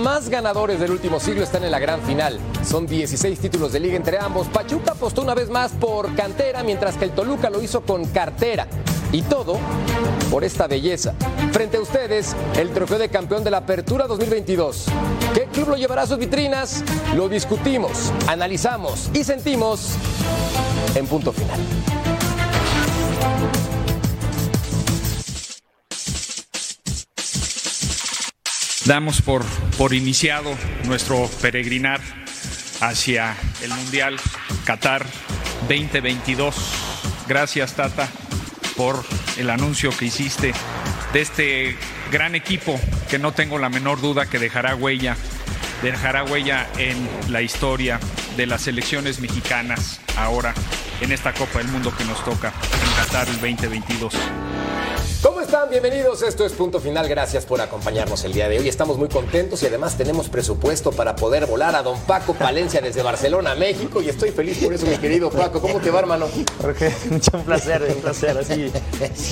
Más ganadores del último siglo están en la gran final. Son 16 títulos de liga entre ambos. Pachuca apostó una vez más por cantera, mientras que el Toluca lo hizo con cartera. Y todo por esta belleza. Frente a ustedes, el trofeo de campeón de la Apertura 2022. ¿Qué club lo llevará a sus vitrinas? Lo discutimos, analizamos y sentimos en punto final. Damos por, por iniciado nuestro peregrinar hacia el Mundial Qatar 2022. Gracias, Tata, por el anuncio que hiciste de este gran equipo que no tengo la menor duda que dejará huella, dejará huella en la historia de las selecciones mexicanas ahora en esta Copa del Mundo que nos toca en Qatar el 2022. Bienvenidos. Esto es Punto Final. Gracias por acompañarnos el día de hoy. Estamos muy contentos y además tenemos presupuesto para poder volar a don Paco Palencia desde Barcelona, México. Y estoy feliz por eso, mi querido Paco. ¿Cómo te va, hermano? Jorge, mucho un placer, un placer. Así,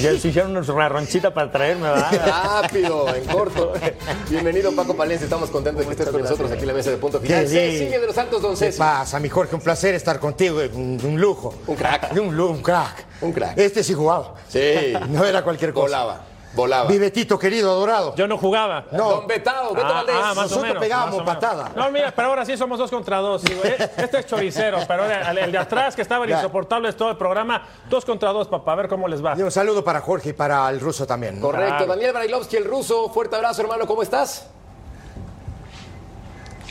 ya se hicieron una ronchita para traerme, ¿verdad? Rápido, en corto. Bienvenido, Paco Palencia. Estamos contentos de que estés con nosotros aquí en la mesa de Punto Final. Sí, sí. Sigue de los Santos, don ¿Qué Ceci. pasa, mi Jorge? Un placer estar contigo. Un, un lujo. Un crack. Un, un crack. Un crack. Este sí jugaba. Sí. No era cualquier cosa. Volaba, volaba. Mi Betito querido, adorado. Yo no jugaba. No. Don Betao, Beto Ah, Valdés. ah, más o Nosotros menos, pegábamos más o menos. patada. No, mira, pero ahora sí somos dos contra dos. güey. Este es choricero, pero ahora el, el de atrás, que estaba insoportable todo el programa, dos contra dos, papá, a ver cómo les va. Y un saludo para Jorge y para el ruso también. Correcto. Claro. Daniel Brailovsky, el ruso. Fuerte abrazo, hermano. ¿Cómo estás?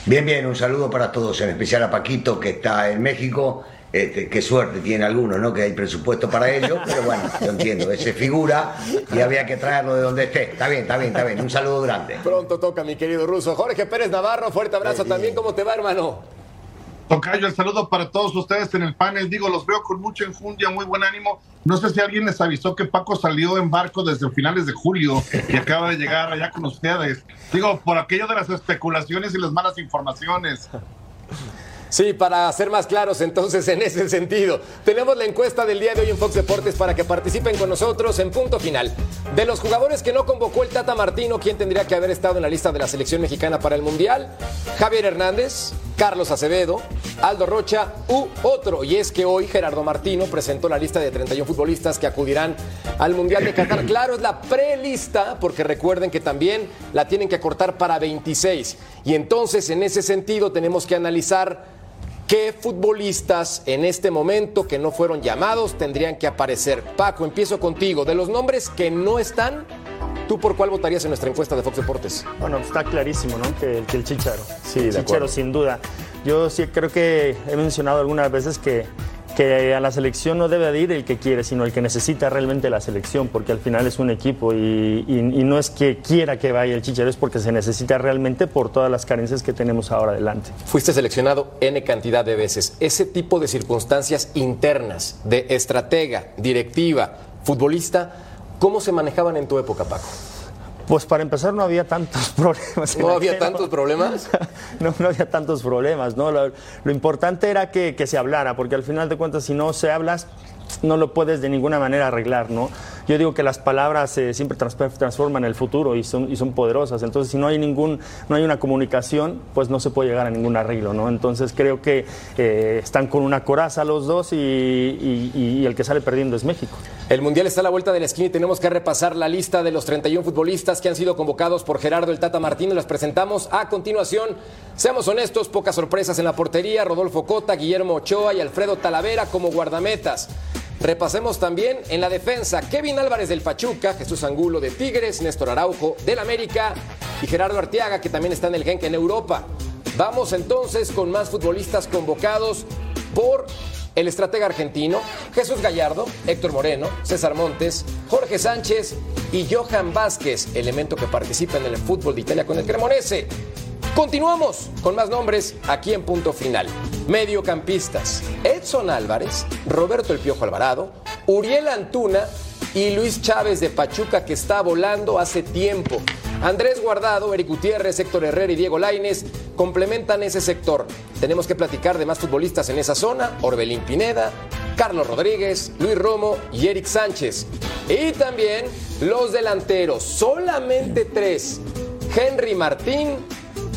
Bien, bien, un saludo para todos, en especial a Paquito que está en México. Este, qué suerte tiene alguno, ¿no? Que hay presupuesto para ello, pero bueno, yo entiendo, ese figura y había que traerlo de donde esté. Está bien, está bien, está bien. Un saludo grande. Pronto toca, mi querido ruso. Jorge Pérez Navarro, fuerte abrazo también. ¿Cómo te va, hermano? Tocayo, el saludo para todos ustedes en el panel. Digo, los veo con mucha enjundia, muy buen ánimo. No sé si alguien les avisó que Paco salió en barco desde finales de julio y acaba de llegar allá con ustedes. Digo, por aquello de las especulaciones y las malas informaciones. Sí, para ser más claros entonces en ese sentido, tenemos la encuesta del día de hoy en Fox Deportes para que participen con nosotros en punto final. De los jugadores que no convocó el Tata Martino, ¿quién tendría que haber estado en la lista de la selección mexicana para el Mundial? Javier Hernández, Carlos Acevedo, Aldo Rocha u otro. Y es que hoy Gerardo Martino presentó la lista de 31 futbolistas que acudirán al Mundial de Qatar. Claro, es la prelista, porque recuerden que también la tienen que cortar para 26. Y entonces, en ese sentido, tenemos que analizar ¿Qué futbolistas en este momento que no fueron llamados tendrían que aparecer? Paco, empiezo contigo. De los nombres que no están, ¿tú por cuál votarías en nuestra encuesta de Fox Deportes? Bueno, está clarísimo, ¿no? Que, que el Chicharo. Sí, el Chicharo, sin duda. Yo sí creo que he mencionado algunas veces que, que a la selección no debe de ir el que quiere, sino el que necesita realmente la selección, porque al final es un equipo y, y- y no es que quiera que vaya el Chicharo, es porque se necesita realmente por todas las carencias que tenemos ahora adelante. Fuiste seleccionado N cantidad de veces. Ese tipo de circunstancias internas, de estratega, directiva, futbolista, ¿cómo se manejaban en tu época, Paco? Pues para empezar no había tantos problemas. ¿No había tantos problemas? no, no había tantos problemas, ¿no? Lo, lo importante era que, que se hablara, porque al final de cuentas, si no se hablas, no lo puedes de ninguna manera arreglar, ¿no? Yo digo que las palabras eh, siempre trans- transforman el futuro y son, y son poderosas. Entonces, si no hay ningún, no hay una comunicación, pues no se puede llegar a ningún arreglo, ¿no? Entonces, creo que eh, están con una coraza los dos y, y- y el que sale perdiendo es México. El Mundial está a la vuelta de la esquina y tenemos que repasar la lista de los 31 futbolistas que han sido convocados por Gerardo el Tata Martino. Las presentamos a continuación. Seamos honestos, pocas sorpresas en la portería. Rodolfo Cota, Guillermo Ochoa y Alfredo Talavera como guardametas. Repasemos también en la defensa Kevin Álvarez del Pachuca, Jesús Angulo de Tigres, Néstor Araujo del América y Gerardo Arteaga que también está en el Genk en Europa. Vamos entonces con más futbolistas convocados por el estratega argentino, Jesús Gallardo, Héctor Moreno, César Montes, Jorge Sánchez y Johan Vázquez, elemento que participa en el fútbol de Italia con el Cremonese. Continuamos con más nombres aquí en punto final. Mediocampistas: Edson Álvarez, Roberto El Piojo Alvarado, Uriel Antuna y Luis Chávez de Pachuca que está volando hace tiempo. Andrés Guardado, Eric Gutiérrez, Héctor Herrera y Diego Laines complementan ese sector. Tenemos que platicar de más futbolistas en esa zona: Orbelín Pineda, Carlos Rodríguez, Luis Romo y Eric Sánchez. Y también los delanteros, solamente tres: Henry Martín,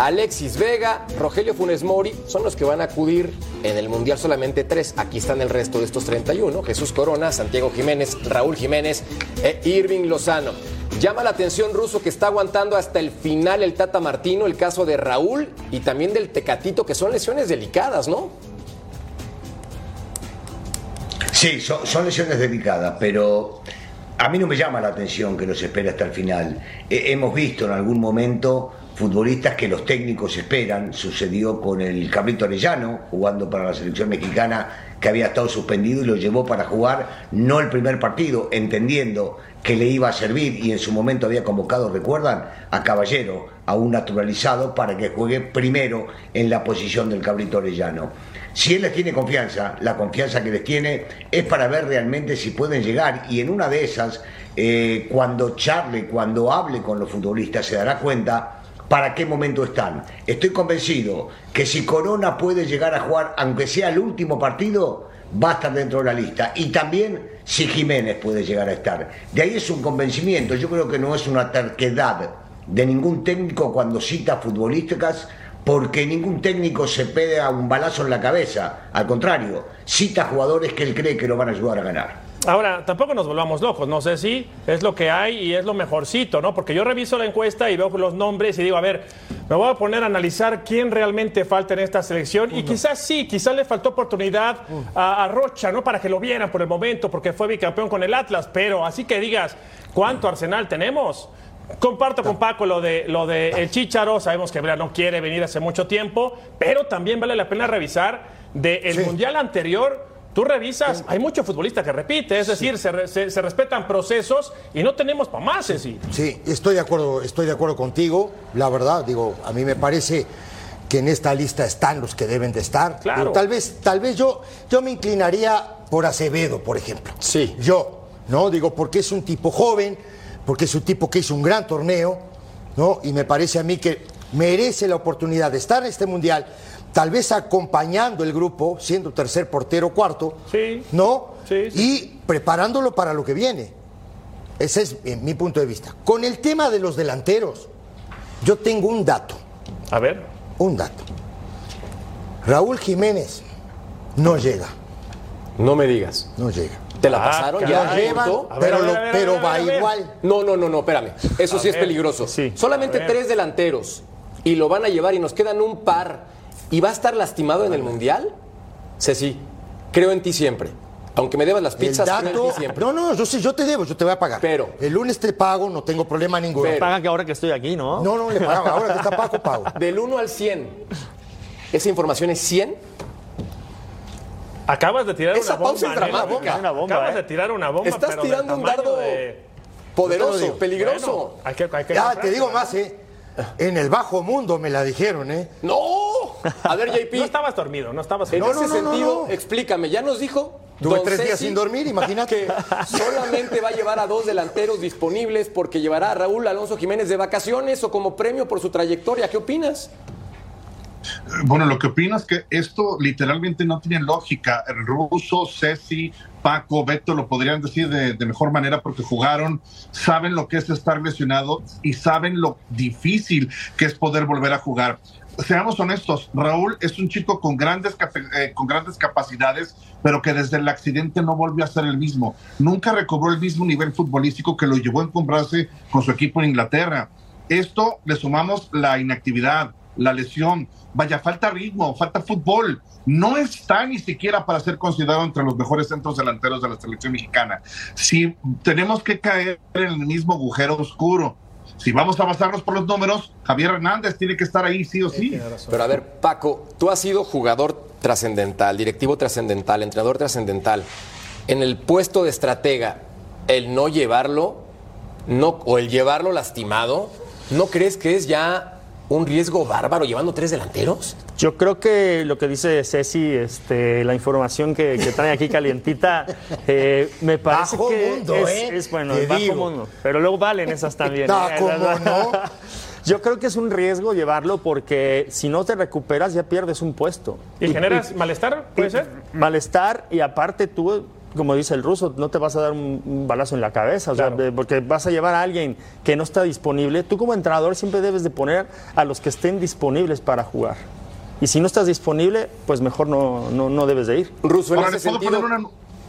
Alexis Vega, Rogelio Funes Mori son los que van a acudir en el Mundial solamente tres. Aquí están el resto de estos 31. Jesús Corona, Santiago Jiménez, Raúl Jiménez e Irving Lozano. Llama la atención ruso que está aguantando hasta el final el Tata Martino, el caso de Raúl y también del Tecatito, que son lesiones delicadas, ¿no? Sí, son, lesiones delicadas, pero a mí no me llama la atención que los espere hasta el final. Eh, hemos visto en algún momento futbolistas que los técnicos esperan. Sucedió con el Cabrito Arellano, jugando para la selección mexicana, que había estado suspendido y lo llevó para jugar no el primer partido, entendiendo que le iba a servir y en su momento había convocado, recuerdan, a Caballero, a un naturalizado, para que juegue primero en la posición del Cabrito Arellano. Si él les tiene confianza, la confianza que les tiene es para ver realmente si pueden llegar y en una de esas, eh, cuando charle, cuando hable con los futbolistas, se dará cuenta para qué momento están. Estoy convencido que si Corona puede llegar a jugar, aunque sea el último partido, va a estar dentro de la lista. Y también si Jiménez puede llegar a estar. De ahí es un convencimiento. Yo creo que no es una terquedad de ningún técnico cuando cita futbolísticas, porque ningún técnico se pega un balazo en la cabeza. Al contrario, cita jugadores que él cree que lo van a ayudar a ganar. Ahora, tampoco nos volvamos locos, no sé si es lo que hay y es lo mejorcito, ¿no? Porque yo reviso la encuesta y veo los nombres y digo, a ver, me voy a poner a analizar quién realmente falta en esta selección y quizás sí, quizás le faltó oportunidad a, a Rocha, ¿no? Para que lo vieran por el momento, porque fue bicampeón con el Atlas, pero así que digas, ¿cuánto Arsenal tenemos? Comparto con Paco lo de lo de el Chicharo, sabemos que no quiere venir hace mucho tiempo, pero también vale la pena revisar del Sí. mundial anterior. Tú revisas, hay mucho futbolista que repite, es decir, se, re- se- se respetan procesos y no tenemos para más, Ceci. Sí, estoy de acuerdo, estoy de acuerdo contigo. La verdad, digo, a mí me parece que en esta lista están los que deben de estar. Claro. Pero tal vez, tal vez yo, yo me inclinaría por Acevedo, por ejemplo. Sí. Yo, ¿no? Digo, porque es un tipo joven, porque es un tipo que hizo un gran torneo, ¿no? Y me parece a mí que merece la oportunidad de estar en este mundial, tal vez acompañando el grupo, siendo tercer portero cuarto, Sí. ¿no? Sí, sí. Y preparándolo para lo que viene. Ese es mi punto de vista. Con el tema de los delanteros, yo tengo un dato, A ver. un dato. Raúl Jiménez no llega, No me digas. no llega. ¿Te la Ah, pasaron ya? Lo llevan, punto? A ver, pero, a ver, lo- a ver, a pero ver, a va igual. No, no, no, no, espérame. Eso sí es peligroso. sí. Solamente tres delanteros y lo van a llevar y nos quedan un par y va a estar lastimado en el Mundial. Ceci, creo en ti siempre. Aunque me debas las El pizzas, creo en dato, ti siempre. no, no, yo sí, yo te debo, yo te voy a pagar. Pero- el lunes te pago, no tengo problema ninguno. Pero- Paga que ahora que estoy aquí, ¿no? No, no le pago, ahora que está Paco, pago. Del 1 al 100, ¿esa información es 100? Acabas de tirar Esa una bomba. pausa es nena. dramática. Una bomba, Acabas ¿eh? de tirar una bomba. Estás pero tirando un dardo de- poderoso, peligroso. Bueno, hay que, hay que Ya, te digo más, ¿eh? En el bajo mundo me la dijeron, ¿eh? ¡No! A ver, JP. No estabas dormido, no estabas En No, ese no, no, no, sentido, no. explícame, ya nos dijo. Tuve don tres días Ceci sin dormir, imagínate. Que solamente va a llevar a dos delanteros disponibles porque llevará a Raúl Alonso Jiménez de vacaciones o como premio por su trayectoria. ¿Qué opinas? Bueno, lo que opino es que esto literalmente no tiene lógica. El ruso, Ceci, Paco, Beto lo podrían decir de, mejor manera porque jugaron, saben lo que es estar lesionado y saben lo difícil que es poder volver a jugar. Seamos honestos, Raúl es un chico con grandes, eh, con grandes capacidades, pero que desde el accidente no volvió a ser el mismo. Nunca recobró el mismo nivel futbolístico que lo llevó a encumbrarse con su equipo en Inglaterra. Esto le sumamos la inactividad, la lesión, vaya, falta ritmo, falta fútbol. No está ni siquiera para ser considerado entre los mejores centros delanteros de la selección mexicana. Si tenemos que caer en el mismo agujero oscuro, si vamos a basarnos por los números, Javier Hernández tiene que estar ahí sí o sí. Pero a ver, Paco, tú has sido jugador trascendental, directivo trascendental, entrenador trascendental. En el puesto de estratega, el no llevarlo, no, o el llevarlo lastimado, ¿no crees que es ya un riesgo bárbaro llevando tres delanteros? Yo creo que lo que dice Ceci, este, la información que, que trae aquí calientita, eh, me parece Bajo que mundo, es, ¿eh? es bueno, es bajo digo. mundo. Pero luego valen esas también. Ah, ¿eh? ¿cómo no? Yo creo que es un riesgo llevarlo porque si no te recuperas ya pierdes un puesto. ¿Y generas malestar? ¿Puede ser? Malestar y aparte tú, como dice el ruso, no te vas a dar un, un balazo en la cabeza, o sea, Claro. porque vas a llevar a alguien que no está disponible. Tú como entrenador siempre debes de poner a los que estén disponibles para jugar. Y si no estás disponible, pues mejor no, no, no debes de ir. Ruso, en Ahora, ese ¿les puedo sentido, una-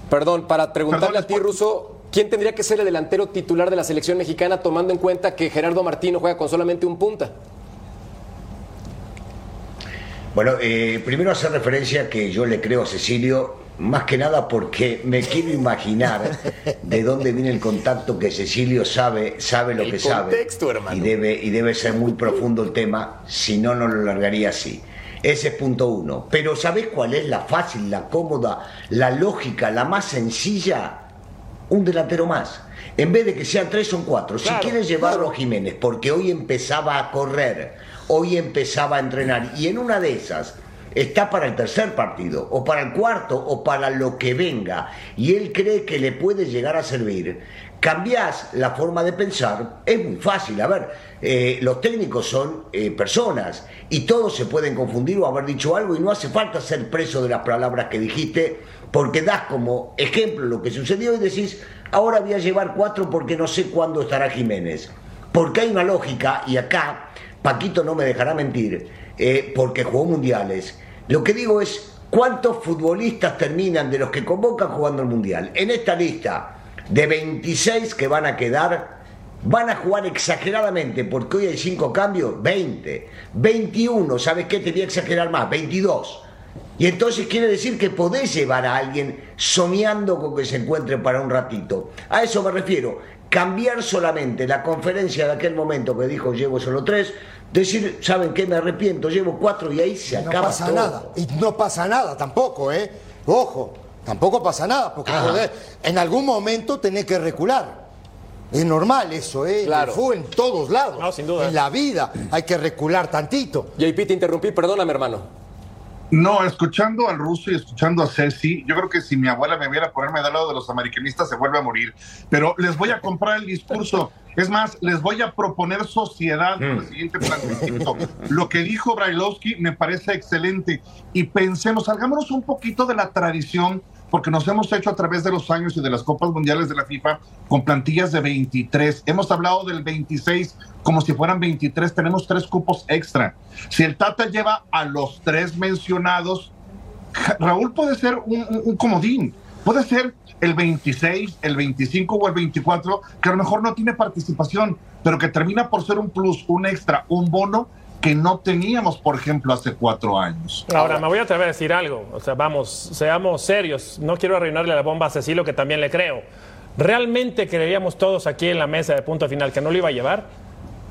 perdón, para preguntarle Perdón, a ti, Ruso, ¿quién tendría que ser el delantero titular de la selección mexicana tomando en cuenta que Gerardo Martino juega con solamente un punta? Bueno, eh, primero hacer referencia que yo le creo a Cecilio, más que nada porque me quiero imaginar de dónde viene el contacto que Cecilio sabe, sabe lo El que sabe. hermano. Y debe, y debe ser muy profundo el tema, si no, no lo largaría así. Ese es punto uno. Pero ¿sabés cuál es la fácil, la cómoda, la lógica, la más sencilla? Un delantero más. En vez de que sean tres, son cuatro. Si quieres llevarlo a Jiménez, porque hoy empezaba a correr, hoy empezaba a entrenar, y en una de esas está para el tercer partido, o para el cuarto, o para lo que venga, y él cree que le puede llegar a servir, cambiás la forma de pensar, es muy fácil. A ver, eh, los técnicos son eh, personas, y todos se pueden confundir o haber dicho algo, y no hace falta ser preso de las palabras que dijiste, porque das como ejemplo lo que sucedió y decís, ahora voy a llevar cuatro porque no sé cuándo estará Jiménez. Porque hay una lógica, y acá Paquito no me dejará mentir, eh, porque jugó mundiales. Lo que digo es, ¿cuántos futbolistas terminan de los que convocan jugando el mundial? En esta lista de 26 que van a quedar, van a jugar exageradamente, porque hoy hay cinco cambios, 20, 21, ¿sabes qué? Te voy a exagerar más, 22. Y entonces quiere decir que podés llevar a alguien soñando con que se encuentre para un ratito. A eso me refiero. Cambiar solamente la conferencia de aquel momento que dijo llevo solo tres, decir, ¿saben qué? Me arrepiento, llevo cuatro y ahí se No acaba pasa todo. nada. Y no pasa nada tampoco, ¿eh? Ojo, tampoco pasa nada, porque joder, en algún momento tenés que recular. Es normal eso, ¿eh? Claro. Fue en todos lados. No, sin duda. En la vida hay que recular tantito. JP, te interrumpí, perdóname, hermano. No, escuchando al ruso y escuchando a Ceci, yo creo que si mi abuela me viera ponerme del lado de los americanistas se vuelve a morir. Pero les voy a comprar el discurso. Es más, les voy a proponer sociedad con el siguiente planteamiento. Lo que dijo Brailovsky me parece excelente. Y pensemos, salgámonos un poquito de la tradición, porque nos hemos hecho a través de los años y de las Copas Mundiales de la FIFA con plantillas de 23. Hemos hablado del 26 como si fueran 23. Tenemos tres cupos extra. Si el Tata lleva a los tres mencionados, Raúl puede ser un, un- un comodín, puede ser el 26, el 25 o el 24, que a lo mejor no tiene participación, pero que termina por ser un plus, un extra, un bono que no teníamos, por ejemplo, hace cuatro años. Ahora, me voy a atrever a decir algo. O sea, vamos, seamos serios. No quiero arruinarle la bomba a Cecilio, que también le creo. ¿Realmente creeríamos todos aquí en la mesa de punto final que no lo iba a llevar?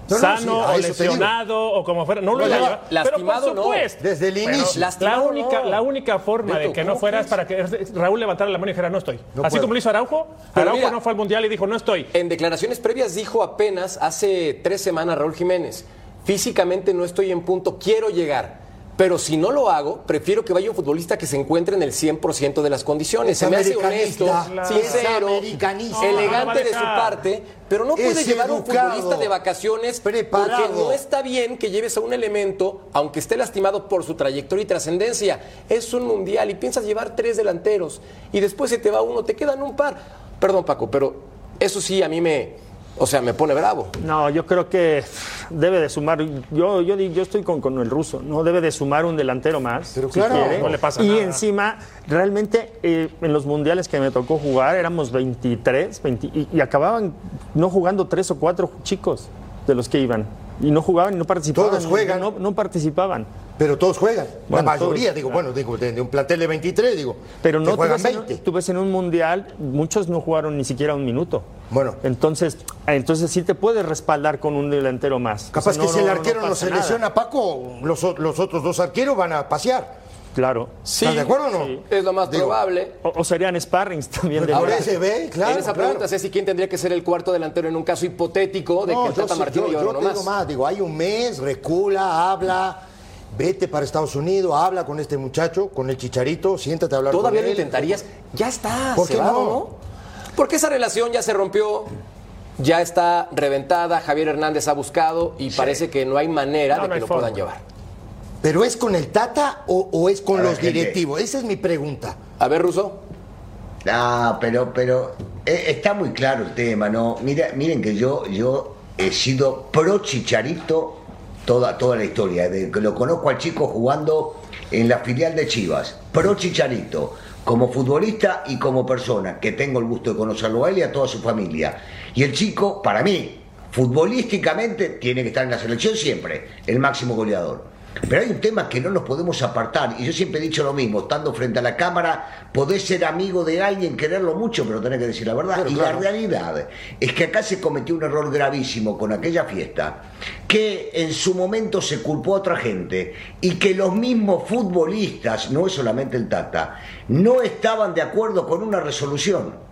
No, no, Sano sí, o lesionado o como fuera, no lo No, iba a ya, llevar. lastimado Pero por supuesto. Desde el inicio. La única, no. la única forma Beto, de que no ¿cómo fuera es para que Raúl levantara la mano y dijera no estoy. No Así puedo. como lo hizo Araujo, Pero Araujo mira, no fue al mundial y dijo no estoy. En declaraciones previas dijo apenas hace tres semanas Raúl Jiménez, físicamente no estoy en punto, quiero llegar. Pero si no lo hago, prefiero que vaya un futbolista que se encuentre en el 100% de las condiciones. Es se me hace honesto, americanista, sincero, elegante de su parte, pero no puedes Es llevar a un futbolista de vacaciones preparado. porque no está bien que lleves a un elemento, aunque esté lastimado por su trayectoria y trascendencia. Es un mundial y piensas llevar tres delanteros y después se te va uno, te quedan un par. Perdón, Paco, pero eso sí a mí me, o sea, me pone bravo. No, yo creo que debe de sumar, yo, yo, di- yo estoy con, con el ruso, no debe de sumar un delantero más. Pero si claro, quiere. no le pasa y nada. encima, realmente eh, en los mundiales que me tocó jugar éramos 23 20 y, y acababan no jugando tres o cuatro chicos de los que iban. Y no jugaban y no participaban. Todos juegan. No, no participaban. Pero todos juegan. Bueno, la mayoría, todos, digo, claro. bueno, digo, de, de un plantel de 23, digo, Pero que no tú juegan ves, en 20. un, tú ves en un mundial, muchos no jugaron ni siquiera un minuto. Bueno. Entonces, entonces sí te puedes respaldar con un delantero más. Capaz O sea, que no- si el no- arquero no, pasa se nada. lesiona, Paco, los, los otros dos arqueros van a pasear. Claro. Sí, ¿Estás de acuerdo o no? Sí. Es lo más Digo, probable. O, o serían sparrings también. de Ahora se ve, claro. en esa claro. pregunta, Ceci, ¿quién tendría que ser el cuarto delantero en un caso hipotético de No, que el yo Tata Martino yo- llevara yo uno te más? digo más, digo, hay un mes, recula, habla, vete para Estados Unidos, habla con este muchacho, con el chicharito, siéntate a hablar ¿Todavía con lo él. intentarías? Ya está, ¿Por qué cebado, no? ¿no? Porque esa relación ya se rompió, ya está reventada, Javier Hernández ha buscado y parece que no hay manera No, de que lo forma. puedan llevar. ¿Pero es con el Tata o, o es con A ver, los gente. directivos? Esa es mi pregunta. A ver, Ruso. Ah, pero, pero eh, está muy claro el tema, ¿no? Mira, miren que yo, yo he sido pro Chicharito toda, toda la historia. De, que lo conozco al chico jugando en la filial de Chivas. Pro Chicharito, como futbolista y como persona, que tengo el gusto de conocerlo a él y a toda su familia. Y el chico, para mí, futbolísticamente, tiene que estar en la selección siempre, el máximo goleador. Pero hay un tema que no nos podemos apartar, y yo siempre he dicho lo mismo, estando frente a la cámara, podés ser amigo de alguien, quererlo mucho, pero tenés que decir la verdad. y la realidad es que acá se cometió un error gravísimo con aquella fiesta, que en su momento se culpó a otra gente, y que los mismos futbolistas, no es solamente el Tata, no estaban de acuerdo con una resolución.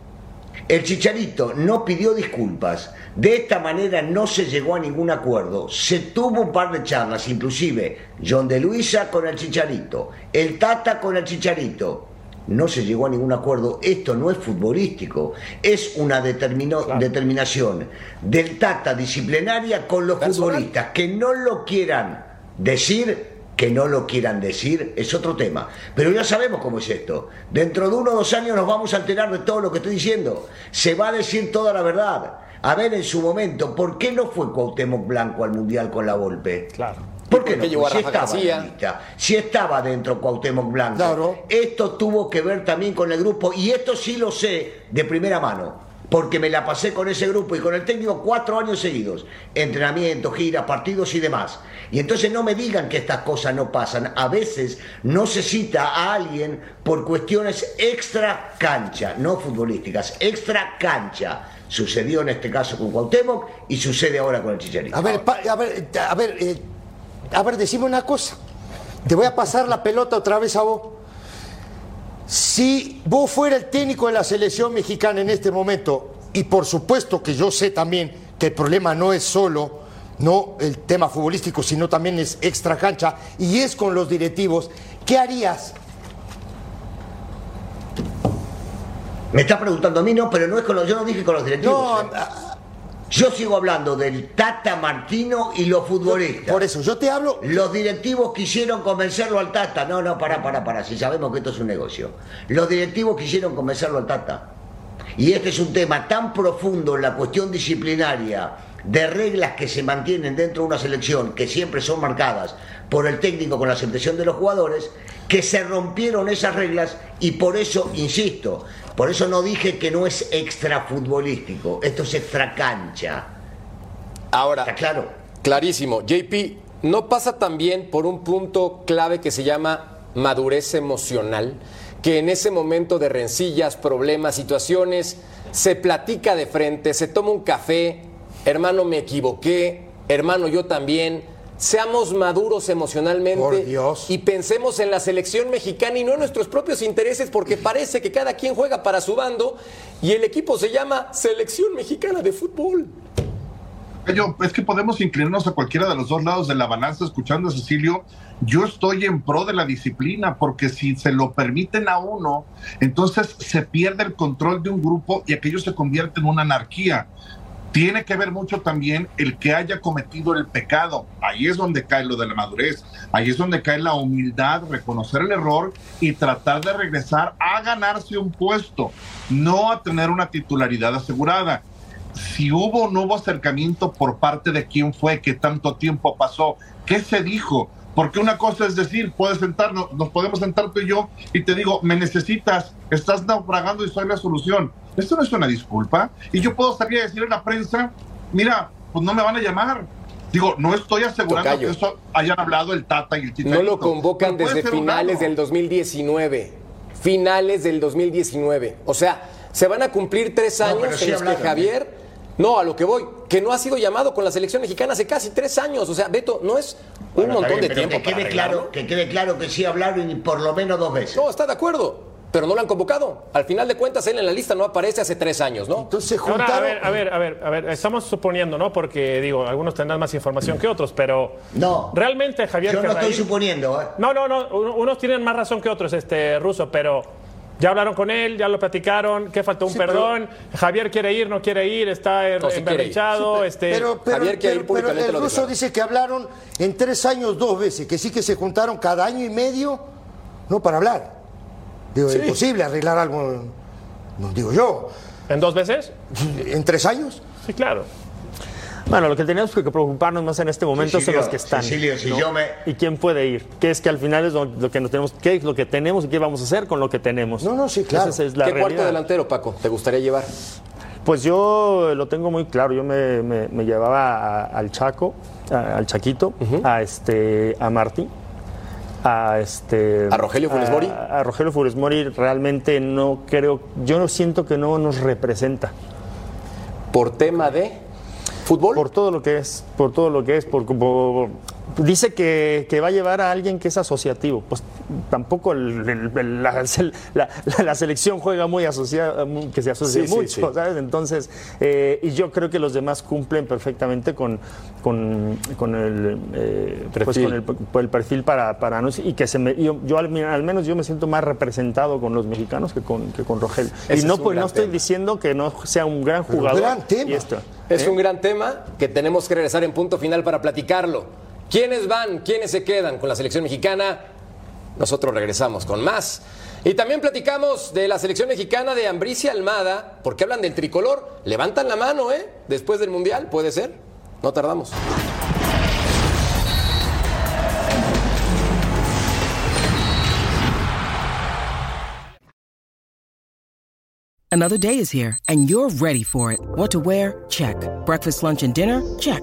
El Chicharito no pidió disculpas. De esta manera no se llegó a ningún acuerdo. Se tuvo un par de charlas, inclusive John de Luisa con el Chicharito, el Tata con el Chicharito. No se llegó a ningún acuerdo. Esto no es futbolístico. Es una determinación del Tata disciplinaria con los Personal. futbolistas. Que no lo quieran decir que no lo quieran decir es otro tema. Pero ya sabemos cómo es esto. Dentro de uno o dos años nos vamos a enterar de todo lo que estoy diciendo. Se va a decir toda la verdad. A ver en su momento, ¿por qué no fue Cuauhtémoc Blanco al Mundial con la Volpe? Claro. ¿Por qué ¿Por qué no? llegó a si Rafa estaba en García? la lista, si estaba dentro Cuauhtémoc Blanco. Claro. Esto tuvo que ver también con el grupo, y esto sí lo sé de primera mano, porque me la pasé con ese grupo y con el técnico cuatro años seguidos. Entrenamiento, giras, partidos y demás. Y entonces no me digan que estas cosas no pasan. A veces no se cita a alguien por cuestiones extra cancha, no futbolísticas, extra cancha. Sucedió en este caso con Cuauhtémoc y sucede ahora con el Chicharito. A ver, a ver, a ver, eh, a ver, decime una cosa. Te voy a pasar la pelota otra vez a vos. Si vos fuera el técnico de la selección mexicana en este momento, y por supuesto que yo sé también que el problema no es solo no el tema futbolístico, sino también es extra cancha y es con los directivos, ¿qué harías? Me está preguntando a mí, no, pero no es con los, yo no dije con los directivos. No, ¿eh? Yo sigo hablando del Tata Martino y los futbolistas. por eso, yo te hablo, Los directivos quisieron convencerlo al Tata. No, no, pará, pará, pará. Si sabemos que esto es un negocio. Los directivos quisieron convencerlo al Tata. Y este es un tema tan profundo en la cuestión disciplinaria de reglas que se mantienen dentro de una selección, que siempre son marcadas por el técnico con la aceptación de los jugadores, que se rompieron esas reglas y por eso, insisto, por eso no dije que no es extra futbolístico, esto es extra cancha. Ahora, ¿Está claro? clarísimo. JP, ¿no pasa también por un punto clave que se llama madurez emocional? Que en ese momento de rencillas, problemas, situaciones, se platica de frente, se toma un café, hermano, me equivoqué, hermano, yo también. Seamos maduros emocionalmente Por Dios. y pensemos en la selección mexicana y no en nuestros propios intereses, porque parece que cada quien juega para su bando y el equipo se llama Selección Mexicana de Fútbol. Yo, es que podemos inclinarnos a cualquiera de los dos lados de la balanza escuchando a Cecilio. Yo estoy en pro de la disciplina porque si se lo permiten a uno, entonces se pierde el control de un grupo y aquello se convierte en una anarquía. Tiene que ver mucho también el que haya cometido el pecado. Ahí es donde cae lo de la madurez. Ahí es donde cae la humildad, reconocer el error y tratar de regresar a ganarse un puesto, no a tener una titularidad asegurada si hubo o no hubo acercamiento por parte de quién fue, qué tanto tiempo pasó, qué se dijo. Porque una cosa es decir, puedes sentarnos, nos podemos sentar tú y yo y te digo, me necesitas, estás naufragando y soy la solución. Esto no es una disculpa. Y yo puedo salir a decir en la prensa, mira, pues no me van a llamar. Digo, no estoy asegurando Tocayo. que eso hayan hablado el Tata y el Chicharito. No lo convocan desde finales del 2019. Finales del 2019. O sea, se van a cumplir tres No, años sí en los que hablaron, Javier. No, a lo que voy, que no ha sido llamado con la selección mexicana hace casi tres años. O sea, Beto, no es un Bueno, montón bien, de tiempo. Que quede, para claro, que quede claro que sí hablaron y por lo menos dos veces. No, está de acuerdo, pero no lo han convocado. Al final de cuentas, él en la lista no aparece hace tres años, ¿no? Entonces Ahora, juntaron. a ver, a ver, a ver, a ver, estamos suponiendo, ¿no? Porque, digo, algunos tendrán más información que otros, pero... No. Realmente, Javier Yo no estoy suponiendo, ¿eh? No, no, no, uno- unos tienen más razón que otros, este, Ruso, pero... Ya hablaron con él, ya lo platicaron, ¿qué faltó? Un Sí, pero- perdón. Javier quiere ir, no quiere ir, está er- No, sí quiere ir. emberrinchado, este... Pero, pero, Javier quiere ir pero- el ruso dice que hablaron en tres años dos veces, que sí que se juntaron cada año y medio, no para hablar. Digo, Sí. es imposible arreglar algo, no digo yo, ¿En dos veces? en tres años. Sí, claro. Bueno, lo que tenemos que preocuparnos más en este momento son los que están. Cecilio, si ¿no? yo me- ¿Y quién puede ir? Que es que al final es lo, lo que nos tenemos, qué es lo que tenemos y qué vamos a hacer con lo que tenemos. No, no, sí, claro. Esa es la ¿Qué cuarto realidad. delantero, Paco, te gustaría llevar? Pues yo lo tengo muy claro. Yo me, me- me llevaba a- al Chaco, a- al Chaquito, a este, a Martí, a este, ¿A Rogelio Funes Mori? A, a Rogelio Funes Mori realmente no creo, yo no siento que no nos representa. ¿Por tema de Por todo lo que es, por todo lo que es, por- dice que, que va a llevar a alguien que es asociativo. Pues tampoco el- el- el- la, la- la selección juega muy asociada, que se asocia Sí, mucho, sí. ¿sabes? Entonces, eh, y yo creo que los demás cumplen perfectamente con, con, con el, eh, pues Perfil. con el, por el perfil para, para no y que se me, yo, yo al, al menos yo me siento más representado con los mexicanos que con, que con Rogelio. Ese y no, es un pues, no estoy tema. diciendo que no sea un gran jugador. gran tema. y esto. Es ¿eh? un gran tema que tenemos que regresar en punto final para platicarlo. ¿Quiénes van? ¿Quiénes se quedan con la selección mexicana? Nosotros regresamos con más. Y también platicamos de la selección mexicana de Ambricia Almada, porque hablan del tricolor. Levantan la mano, ¿eh? Después del Mundial, puede ser. No tardamos. Another day is here, and you're ready for it. What to wear? Check. Breakfast, lunch, and dinner? Check.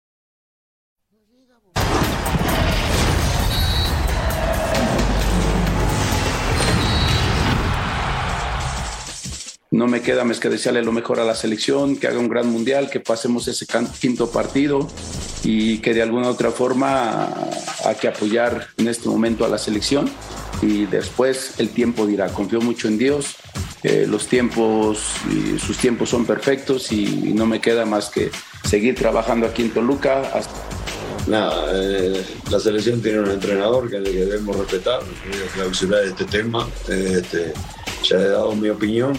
No me queda más que desearle lo mejor a la selección, que haga un gran mundial, que pasemos ese quinto partido y que de alguna otra forma hay que apoyar en este momento a la selección y después el tiempo dirá. Confío mucho en Dios, eh, los tiempos, y sus tiempos son perfectos y no me queda más que seguir trabajando aquí en Toluca Nada, eh, la selección tiene un entrenador que, debemos respetar, a clausurar este tema, este, ya he dado mi opinión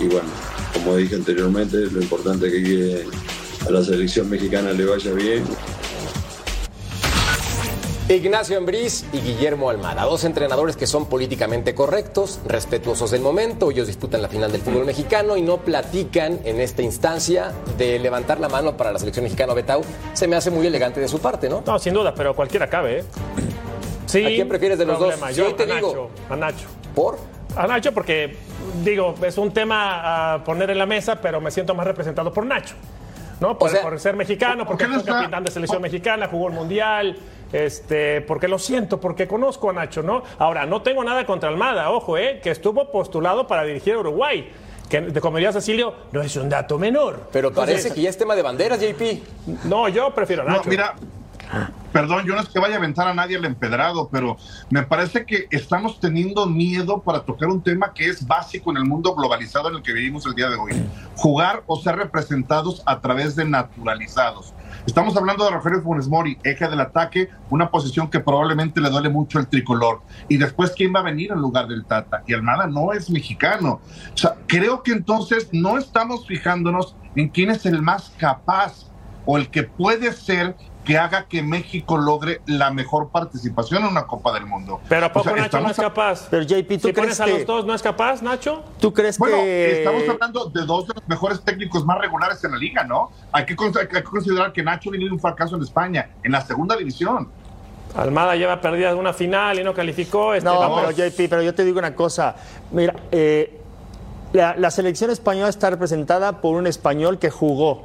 y bueno, como dije anteriormente, lo importante es que a la selección mexicana le vaya bien. Ignacio Ambriz y Guillermo Almada, dos entrenadores que son políticamente correctos, respetuosos del momento. Ellos disputan la final del fútbol mexicano y no platican en esta instancia de levantar la mano para la selección mexicana. Betau se me hace muy elegante de su parte, ¿no? No, sin duda, pero cualquiera cabe, ¿eh? Sí, ¿A quién prefieres de los dos? problema. Yo hoy te a digo- Nacho, a Nacho. ¿Por? A Nacho porque, digo, es un tema a poner en la mesa, pero me siento más representado por Nacho. ¿No? Por, sea, por ser mexicano, ¿por porque no fue está- capitán de selección mexicana, jugó el mundial, este, porque lo siento, porque conozco a Nacho, ¿no? Ahora, no tengo nada contra Almada, ojo, ¿eh? Que estuvo postulado para dirigir a Uruguay. Que, de- como diría Cecilio, no es un dato menor. Pero parece Entonces, que ya es tema de banderas, JP. No, yo prefiero a No, Nacho. mira, perdón, yo no es que vaya a aventar a nadie al empedrado, pero me parece que estamos teniendo miedo para tocar un tema que es básico en el mundo globalizado en el que vivimos el día de hoy. Jugar o ser representados a través de naturalizados. Estamos hablando de Rogelio Funes Mori, eje del ataque, una posición que probablemente le duele mucho el tricolor. Y después, ¿quién va a venir en lugar del Tata? Y Almada no es mexicano. O sea, creo que entonces no estamos fijándonos en quién es el más capaz o el que puede ser que haga que México logre la mejor participación en una Copa del Mundo. Pero ¿a poco O sea, Nacho no es a- capaz? Pero JP, ¿tú si crees pones a que- los dos, ¿no es capaz, Nacho? ¿Tú crees Bueno, que estamos hablando de dos de los mejores técnicos más regulares en la liga, ¿no? Hay que, con- hay que considerar que Nacho viene de un fracaso en España, en la segunda división. Almada lleva perdida una final y no calificó. Este, No, vamos. pero JP, pero yo te digo una cosa. Mira, eh, la, la selección española está representada por un español que jugó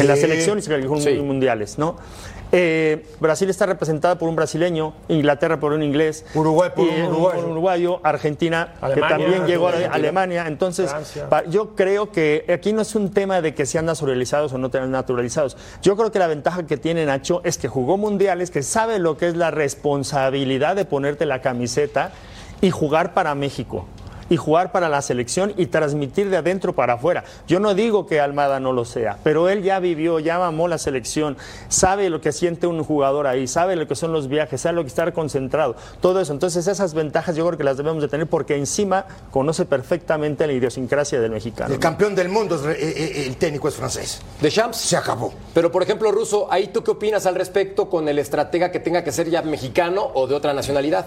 en la selección y se calificó en Sí. mundiales, ¿no? Eh, Brasil está representada por un brasileño, Inglaterra por un inglés, Uruguay por un uruguayo. un uruguayo, Argentina, que también llegó a. Alemania. Entonces, pa- yo creo que aquí no es un tema de que sean naturalizados o no sean naturalizados. Yo creo que la ventaja que tiene Nacho es que jugó mundiales, que sabe lo que es la responsabilidad de ponerte la camiseta y jugar para México. Y jugar para la selección y transmitir de adentro para afuera. Yo no digo que Almada no lo sea, pero él ya vivió, ya mamó la selección, sabe lo que siente un jugador ahí, sabe lo que son los viajes, sabe lo que estar concentrado, todo eso. Entonces esas ventajas yo creo que las debemos de tener porque encima conoce perfectamente la idiosincrasia del mexicano. El campeón del mundo, es re- eh, eh, el técnico es francés. De Champs. Se acabó. Pero, por ejemplo, Russo, ¿ahí tú qué opinas al respecto con el estratega que tenga que ser ya mexicano o de otra nacionalidad?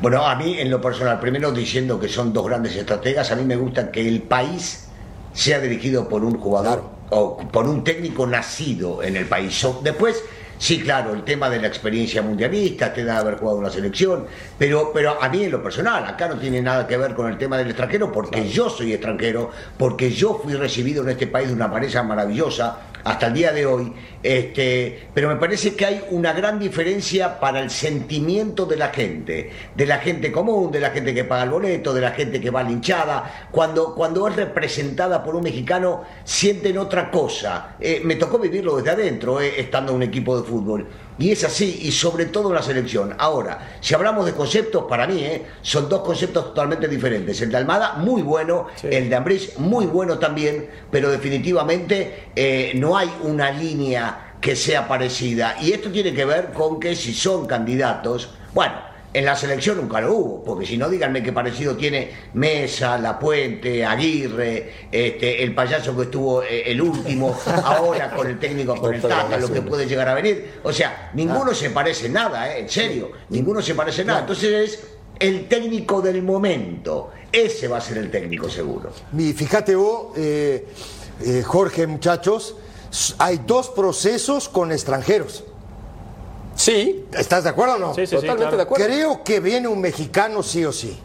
Bueno, a mí en lo personal, primero diciendo que son dos grandes estrategas, a mí me gusta que el país sea dirigido por un jugador o por un técnico nacido en el país. Después, sí, claro, el tema de la experiencia mundialista, te da haber jugado en la selección, pero, pero a mí en lo personal, acá no tiene nada que ver con el tema del extranjero, porque yo soy extranjero, porque yo fui recibido en este país de una manera maravillosa hasta el día de hoy, este, pero me parece que hay una gran diferencia para el sentimiento de la gente, de la gente común, de la gente que paga el boleto, de la gente que va a la hinchada, cuando, cuando es representada por un mexicano sienten otra cosa. Eh, me tocó vivirlo desde adentro, eh, estando en un equipo de fútbol. Y es así, y sobre todo en la selección. Ahora, si hablamos de conceptos, para mí, eh, son dos conceptos totalmente diferentes. El de Almada, muy bueno, el de Ambriz, muy bueno también, pero definitivamente eh, no hay una línea que sea parecida. Y esto tiene que ver con que si son candidatos, bueno, en la selección nunca lo hubo, porque si no, díganme qué parecido tiene Mesa, La Puente, Aguirre, este, el payaso que estuvo eh, el último, ahora con el técnico, con el Tata, lo que puede llegar a venir. O sea, ninguno se parece nada, eh, en serio, ninguno se parece nada. Entonces es el técnico del momento. Ese va a ser el técnico seguro. Y fíjate vos, eh, eh, Jorge, muchachos, hay dos procesos con extranjeros. Sí, ¿Estás de acuerdo o no? Sí, sí, sí, totalmente claro. de acuerdo. Creo que viene un mexicano sí o sí.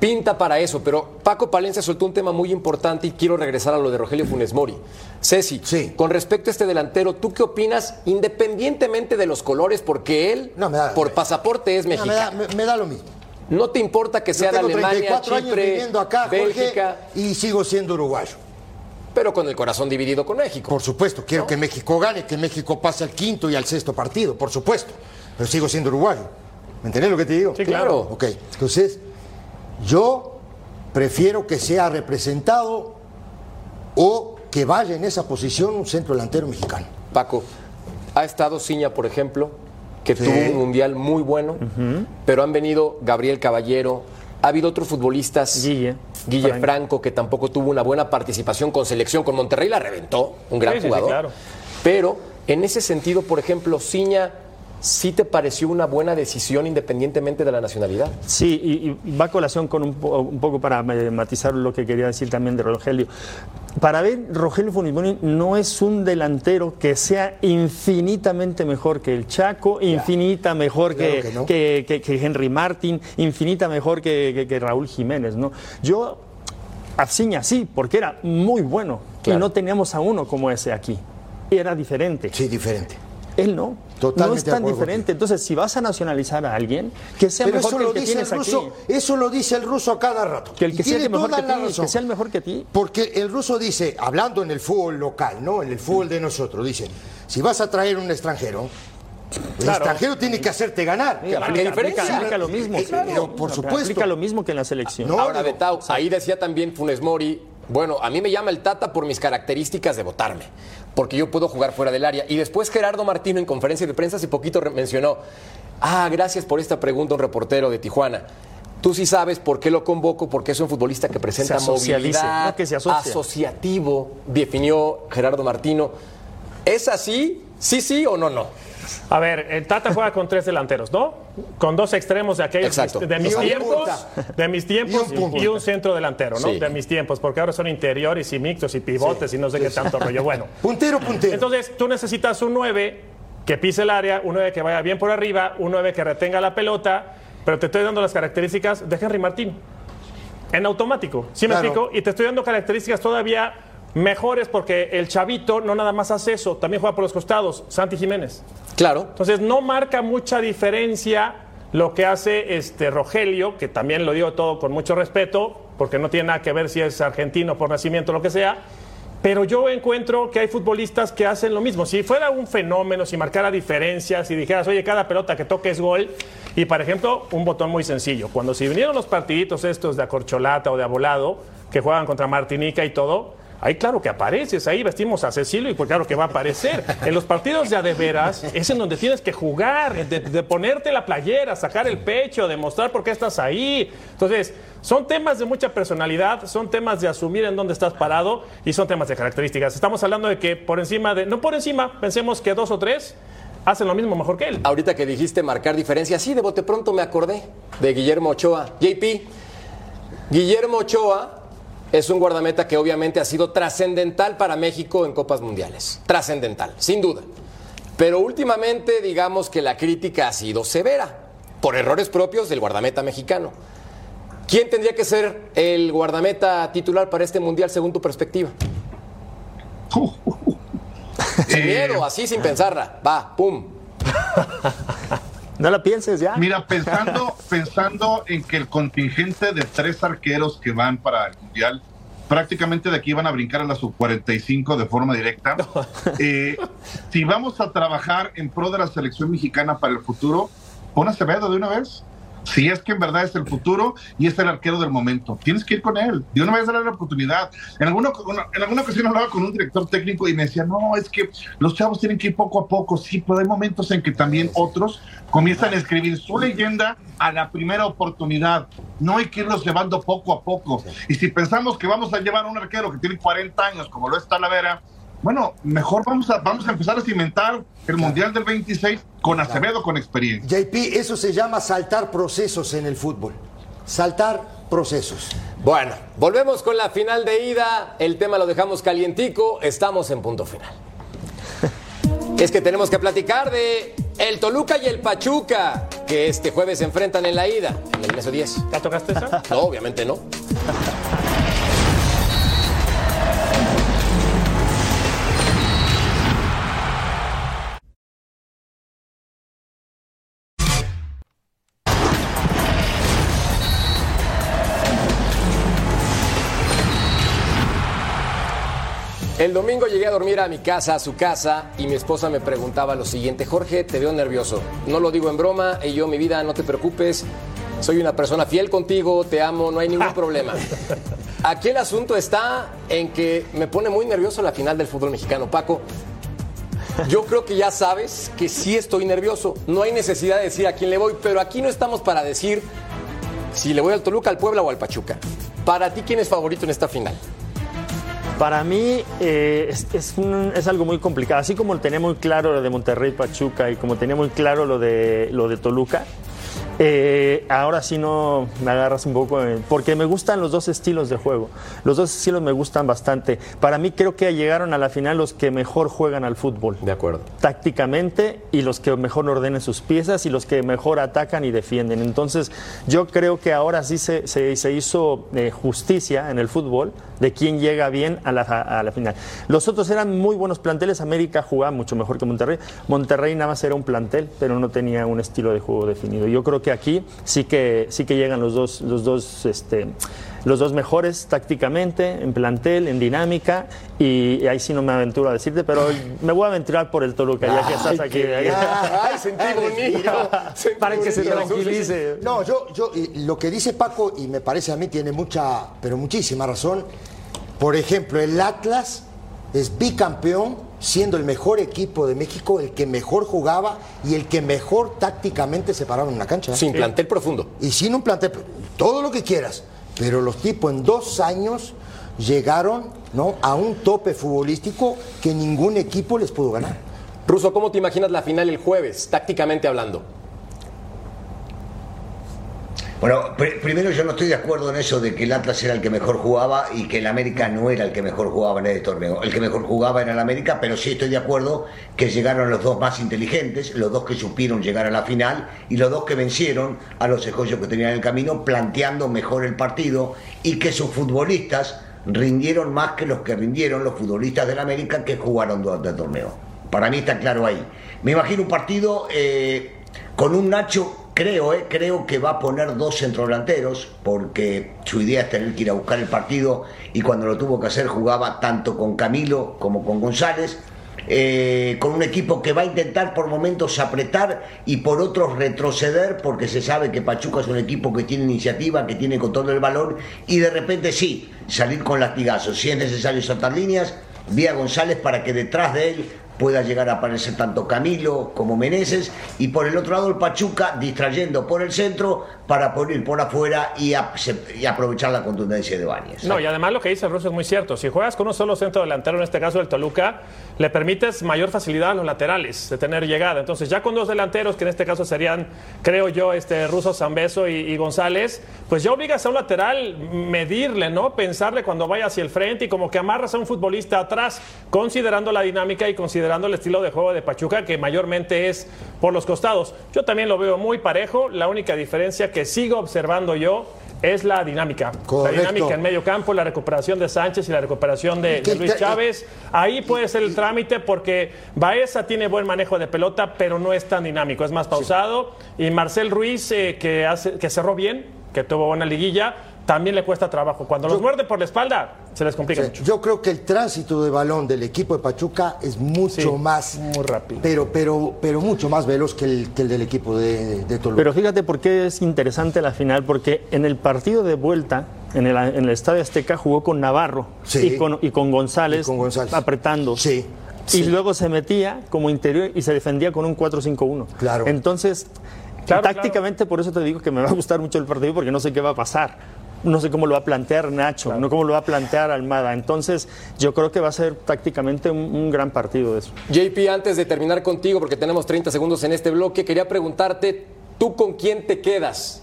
Pinta para eso, pero Paco Palencia soltó un tema muy importante y quiero regresar a lo de Rogelio Funes Mori. Ceci, Sí. con respecto a este delantero, ¿tú qué opinas independientemente de los colores? Porque él, No, me da- por pasaporte, es No, me, da, mexicano. me- me da lo mismo. No te importa que Yo sea de tengo Alemania, 34 años Chipre, viviendo acá, Bélgica, Jorge, y sigo siendo uruguayo. Pero con el corazón dividido con México. Por supuesto, quiero que México gane, que México pase al quinto y al sexto partido, por supuesto. Pero sigo siendo uruguayo. ¿Me entendés lo que te digo? Sí, claro. Ok, entonces, yo prefiero que sea representado o que vaya en esa posición un centro delantero mexicano. Paco, ha estado Ciña, por ejemplo, que Sí. tuvo un mundial muy bueno, pero han venido Gabriel Caballero, ha habido otros futbolistas, Guille. Guille Franco. Franco, que tampoco tuvo una buena participación con selección, con Monterrey la reventó, un gran Sí, sí, sí, jugador. claro. Pero en ese sentido, por ejemplo, Ciña, ¿sí te pareció una buena decisión independientemente de la nacionalidad? Sí, y, y va a colación con un, po- un poco para eh, matizar lo que quería decir también de Rogelio. Para ver, Rogelio Funes Mori no es un delantero que sea infinitamente mejor que el Chaco, infinita mejor Claro que, que no. que- que- que Henry Martin, infinita mejor que, Raúl Jiménez. ¿no? Yo, a Ciña sí, porque era muy bueno Claro. y no teníamos a uno como ese aquí. Era diferente. Sí, diferente. Él no. Totalmente no es tan diferente. Entonces, si vas a nacionalizar a alguien, que sea Pero mejor eso que el lo que dice el tienes aquí. ruso, eso lo dice el ruso a cada rato. Que el que sea el mejor que ti, que sea el mejor que ti. Porque el ruso dice, hablando en el fútbol local, ¿no? En el fútbol de nosotros, dice, si vas a traer un extranjero, el Claro. extranjero tiene que hacerte ganar. ¿Qué Aplica, diferencia? aplica- aplica lo mismo. Pero por supuesto. Aplica lo mismo que en la selección. No, Ahora, digo, Betao, ahí decía también Funes Mori, bueno, a mí me llama el Tata por mis características de votarme, porque yo puedo jugar fuera del área. Y después Gerardo Martino en conferencia de prensa hace poquito mencionó, ah, gracias por esta pregunta, un reportero de Tijuana. Tú sí sabes por qué lo convoco, porque es un futbolista que presenta movilidad, no que se asocia. asociativo, definió Gerardo Martino. ¿Es así? ¿Sí, sí o no, no? A ver, el Tata juega con tres delanteros, ¿no? Con dos extremos de aquellos Exacto. de mis tiempos, de mis tiempos Y un punta. y un centro delantero, ¿no? Sí. De mis tiempos, porque ahora son interiores y mixtos y pivotes y no sé qué tanto rollo. Bueno, Puntero, puntero. entonces tú necesitas un 9 que pise el área, un 9 que vaya bien por arriba, un 9 que retenga la pelota, pero te estoy dando las características de Henry Martín. En automático, ¿sí me Claro. explico? Y te estoy dando características todavía mejores porque el chavito no nada más hace eso, también juega por los costados, Santi Jiménez. Claro. Entonces no marca mucha diferencia lo que hace este Rogelio, que también lo digo todo con mucho respeto, porque no tiene nada que ver si es argentino por nacimiento o lo que sea. Pero yo encuentro que hay futbolistas que hacen lo mismo. Si fuera un fenómeno, si marcara diferencias, si dijeras, oye, cada pelota que toque es gol. Y, por ejemplo, un botón muy sencillo. Cuando si vinieron los partiditos estos de acorcholata o de abolado, que juegan contra Martinica y todo, Ahí claro que apareces, ahí vestimos a Cecilio y pues claro que va a aparecer. En los partidos de a de veras es en donde tienes que jugar, de, de ponerte la playera, sacar el pecho, demostrar por qué estás ahí. Entonces, son temas de mucha personalidad, son temas de asumir en dónde estás parado y son temas de características. Estamos hablando de que por encima de, no por encima, pensemos que dos o tres hacen lo mismo mejor que él. Ahorita que dijiste marcar diferencia, sí, de bote pronto me acordé de Guillermo Ochoa. JP, Guillermo Ochoa es un guardameta que obviamente ha sido trascendental para México en Copas Mundiales. Trascendental, sin duda. Pero últimamente digamos que la crítica ha sido severa por errores propios del guardameta mexicano. ¿Quién tendría que ser el guardameta titular para este Mundial según tu perspectiva? Sin Eh, miedo, así sin pensarla. Va, pum. No la pienses ya. Mira, pensando, pensando en que el contingente de tres arqueros que van para el Mundial, prácticamente de aquí van a brincar a la sub-45 de forma directa. Eh, si vamos a trabajar en pro de la selección mexicana para el futuro, pon a Acevedo de una vez. Si es que en verdad es el futuro y es el arquero del momento, tienes que ir con él. De una vez darle la oportunidad. En alguna, en alguna ocasión hablaba con un director técnico y me decía, no, es que los chavos tienen que ir poco a poco. Sí, pero hay momentos en que también otros comienzan a escribir su leyenda a la primera oportunidad. No hay que irlos llevando poco a poco. Y si pensamos que vamos a llevar a un arquero que tiene 40 años, como lo es Talavera, bueno, mejor vamos a, vamos a empezar a cimentar el Mundial del 26 con Acevedo con experiencia. JP, eso se llama saltar procesos en el fútbol. Saltar procesos. Bueno, volvemos con la final de ida. El tema lo dejamos calientico. Estamos en punto final. Es que tenemos que platicar de el Toluca y el Pachuca, que este jueves se enfrentan en la ida, en el mes 10. ¿Ya tocaste esa? No, obviamente no. El domingo llegué a dormir a mi casa, a su casa, y mi esposa me preguntaba lo siguiente, Jorge, te veo nervioso. No lo digo en broma, y yo, mi vida, no te preocupes, soy una persona fiel contigo, te amo, no hay ningún problema. Aquí el asunto está en que me pone muy nervioso la final del fútbol mexicano, Paco. Yo creo que ya sabes que sí estoy nervioso. No hay necesidad de decir a quién le voy, pero aquí no estamos para decir si le voy al Toluca, al Puebla o al Pachuca. Para ti, ¿quién es favorito en esta final? Para mí eh, es, algo muy complicado. Así como tenía muy claro lo de Monterrey Pachuca y como tenía muy claro lo de, lo de Toluca, eh, ahora sí no me agarras un poco, porque me gustan los dos estilos de juego. Los dos estilos me gustan bastante. Para mí creo que llegaron a la final los que mejor juegan al fútbol. De acuerdo. Tácticamente y los que mejor ordenen sus piezas y los que mejor atacan y defienden. Entonces yo creo que ahora sí se, se- se hizo eh, justicia en el fútbol de quién llega bien a la, a la final. Los otros eran muy buenos planteles. América jugaba mucho mejor que Monterrey. Monterrey nada más era un plantel, pero no tenía un estilo de juego definido. Yo creo que aquí sí que, sí que llegan los dos, los dos, este, los dos mejores tácticamente, en plantel, en dinámica, y, y ahí sí no me aventuro a decirte, pero me voy a aventurar por el Toluca, ya que estás aquí. Ay, sentí bonito. Sentí Para que se tranquilice. No, yo, yo, y lo que dice Paco, y me parece a mí tiene mucha, pero muchísima razón. Por ejemplo, el Atlas es bicampeón, siendo el mejor equipo de México, el que mejor jugaba y el que mejor tácticamente se paraba en una cancha. Sin plantel profundo. Y sin un plantel, todo lo que quieras. Pero los tipos en dos años llegaron ¿no? a un tope futbolístico que ningún equipo les pudo ganar. Ruso, ¿cómo te imaginas la final el jueves, tácticamente hablando? Bueno, pr- primero yo no estoy de acuerdo en eso de que el Atlas era el que mejor jugaba y que el América no era el que mejor jugaba en este torneo. El que mejor jugaba era el América, pero sí estoy de acuerdo que llegaron los dos más inteligentes, los dos que supieron llegar a la final y los dos que vencieron a los escollos que tenían en el camino, planteando mejor el partido y que sus futbolistas rindieron más que los que rindieron los futbolistas del América que jugaron durante el torneo. Para mí está claro ahí. Me imagino un partido eh, con un Nacho Creo, eh, creo que va a poner dos centrodelanteros porque su idea es tener que ir a buscar el partido y cuando lo tuvo que hacer jugaba tanto con Camilo como con González. eh, con un equipo que va a intentar por momentos apretar y por otros retroceder porque se sabe que Pachuca es un equipo que tiene iniciativa, que tiene control del balón y de repente sí, salir con latigazos. Si es necesario saltar líneas, vía González para que detrás de él pueda llegar a aparecer tanto Camilo como Meneses y por el otro lado el Pachuca distrayendo por el centro para poder ir por afuera y aprovechar la contundencia de Bañez. No, y además lo que dice el ruso es muy cierto. Si juegas con un solo centro delantero, en este caso el Toluca, le permites mayor facilidad a los laterales de tener llegada. Entonces, ya con dos delanteros, que en este caso serían, creo yo, este ruso Zambeso y, y González, pues ya obligas a un lateral medirle, ¿no? Pensarle cuando vaya hacia el frente y como que amarras a un futbolista atrás, considerando la dinámica y considerando el estilo de juego de Pachuca, que mayormente es por los costados. Yo también lo veo muy parejo. La única diferencia que sigo observando yo es la dinámica. Correcto. La dinámica en medio campo, la recuperación de Sánchez y la recuperación de, ¿Qué de Luis Chávez. Ahí puede ser el trámite porque Baeza tiene buen manejo de pelota, pero no es tan dinámico, es más pausado. Y Marcel Ruiz, eh, que, hace, que cerró bien, que tuvo buena liguilla, también le cuesta trabajo. Cuando los muerde por la espalda, se les complica Sí, mucho. Yo creo que el tránsito de balón del equipo de Pachuca es mucho Sí, más muy rápido. pero pero pero mucho más veloz que el, que el del equipo de, de Toluca. Pero fíjate por qué es interesante la final, porque en el partido de vuelta, en el, en el Estadio Azteca, jugó con Navarro Sí. y, con, y con González, Y con González. apretando. Sí, Y sí. luego se metía como interior y se defendía con un 4-5-1. Claro. Entonces, Claro, tácticamente por eso te digo que me va a gustar mucho el partido porque no sé qué va a pasar. No sé cómo lo va a plantear Nacho, no cómo lo va a plantear Almada. Entonces, yo creo que va a ser tácticamente un, un gran partido de eso. JP, antes de terminar contigo, porque tenemos 30 segundos en este bloque, quería preguntarte, ¿tú con quién te quedas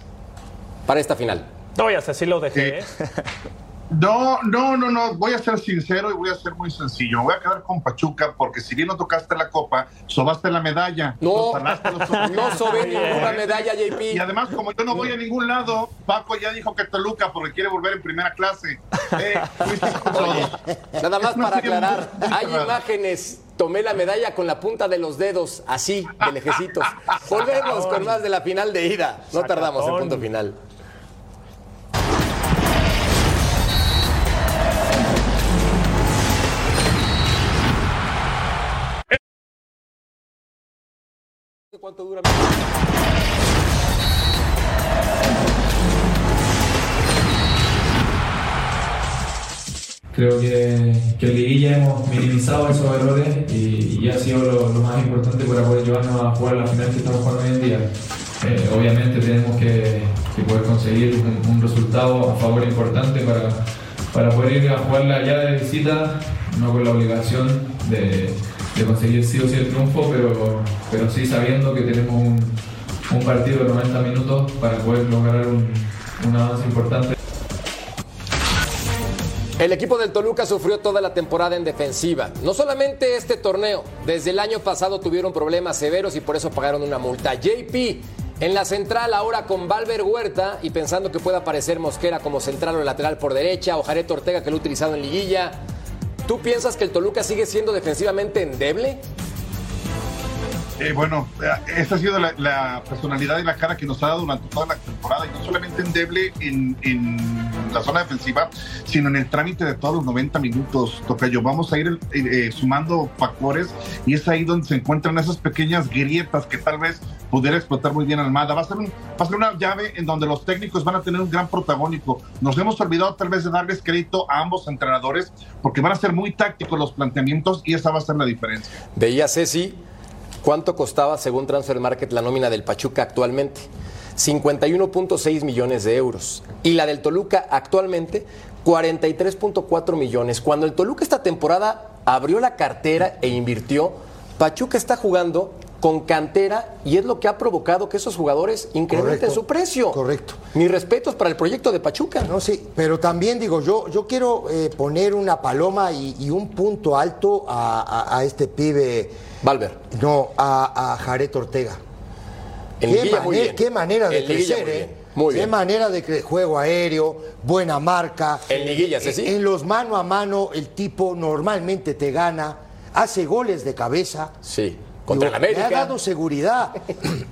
para esta final? No, ya así lo dejé. ¿eh? No, no, no, no. Voy a ser sincero y voy a ser muy sencillo. Me voy a quedar con Pachuca porque si bien no tocaste la copa, sobaste la medalla. No, Los no sobé ninguna medalla, Y JP. además, como yo no voy a ningún lado, Paco ya dijo que Toluca porque quiere volver en primera clase. Eh. Nada más para aclarar, muy- muy hay raro. imágenes. Tomé la medalla con la punta de los dedos, así, de lejecitos. Volvemos con más de la final de ida. No tardamos en punto final. ¿Cuánto dura? Creo que, que en Liguilla hemos minimizado esos errores y, y ha sido lo, más importante para poder llevarnos a jugar la final que estamos jugando hoy en día. Eh, obviamente tenemos que, poder conseguir un, resultado a favor importante para, para poder ir a jugarla allá de visita, no con la obligación de, de conseguir sí o sí el triunfo, pero, pero sí sabiendo que tenemos un, un partido de 90 minutos para poder lograr un, un avance importante. El equipo del Toluca sufrió toda la temporada en defensiva. No solamente este torneo, desde el año pasado tuvieron problemas severos y por eso pagaron una multa. JP en la central ahora con Valver Huerta y pensando que pueda aparecer Mosquera como central o lateral por derecha o Jared Ortega que lo ha utilizado en liguilla. ¿Tú piensas que el Toluca sigue siendo defensivamente endeble? Eh, bueno, eh, esa ha sido la, la personalidad y la cara que nos ha dado durante toda la temporada, y no solamente endeble en, en la zona defensiva, sino en el trámite de todos los 90 minutos, Tocayo. Vamos a ir eh, eh, sumando factores y es ahí donde se encuentran esas pequeñas grietas que tal vez pudiera explotar muy bien Almada. Va a, ser un, va a ser una llave en donde los técnicos van a tener un gran protagónico. Nos hemos olvidado tal vez de darles crédito a ambos entrenadores porque van a ser muy tácticos los planteamientos y esa va a ser la diferencia. Veía Ceci cuánto costaba según Transfer Market la nómina del Pachuca actualmente. 51.6 millones de euros. Y la del Toluca actualmente 43.4 millones. Cuando el Toluca esta temporada abrió la cartera e invirtió, Pachuca está jugando con cantera y es lo que ha provocado que esos jugadores incrementen Correcto, su precio. correcto. Mis respetos para el proyecto de Pachuca. No, sí, pero también digo, yo, yo quiero eh, poner una paloma y, y un punto alto a, a- a este pibe. Valver. No, a, a Jared Ortega. En qué, muy bien. manera de En crecer, muy ¿eh? bien, muy Qué bien. manera de cre- juego aéreo, buena marca. En liguilla, Eh, Ceci. En los mano a mano, el tipo normalmente te gana, hace goles de cabeza. Sí, contra Digo, el América. Me ha dado seguridad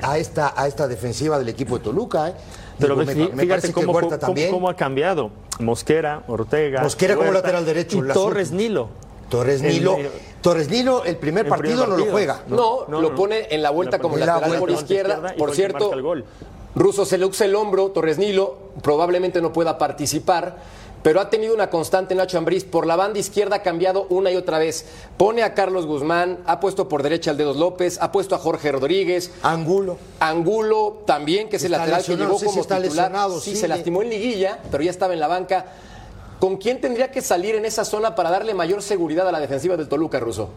a esta, a esta defensiva del equipo de Toluca. ¿eh? Pero Digo, me, me fíjate parece cómo, cómo- también. cómo ha cambiado. Mosquera, Ortega. Mosquera como lateral derecho, Y Torres. Nilo. Torres Nilo, el- Torres Nilo, el primer el partido primer no lo juega. No, No, lo no. pone en la vuelta La como la lateral por izquierda. Por cierto, el gol. Russo se le usa el hombro, Torres Nilo probablemente no pueda participar, pero ha tenido una constante Nacho Ambriz. Por la banda izquierda ha cambiado una y otra vez. Pone a Carlos Guzmán, ha puesto por derecha al Dedos López, ha puesto a Jorge Rodríguez. Angulo. Angulo también, que es el lateral que llegó no sé si como está titular. lesionado, sí, sigue. se lastimó en liguilla, pero ya estaba en la banca. ¿Con quién tendría que salir en esa zona para darle mayor seguridad a la defensiva del Toluca, Russo?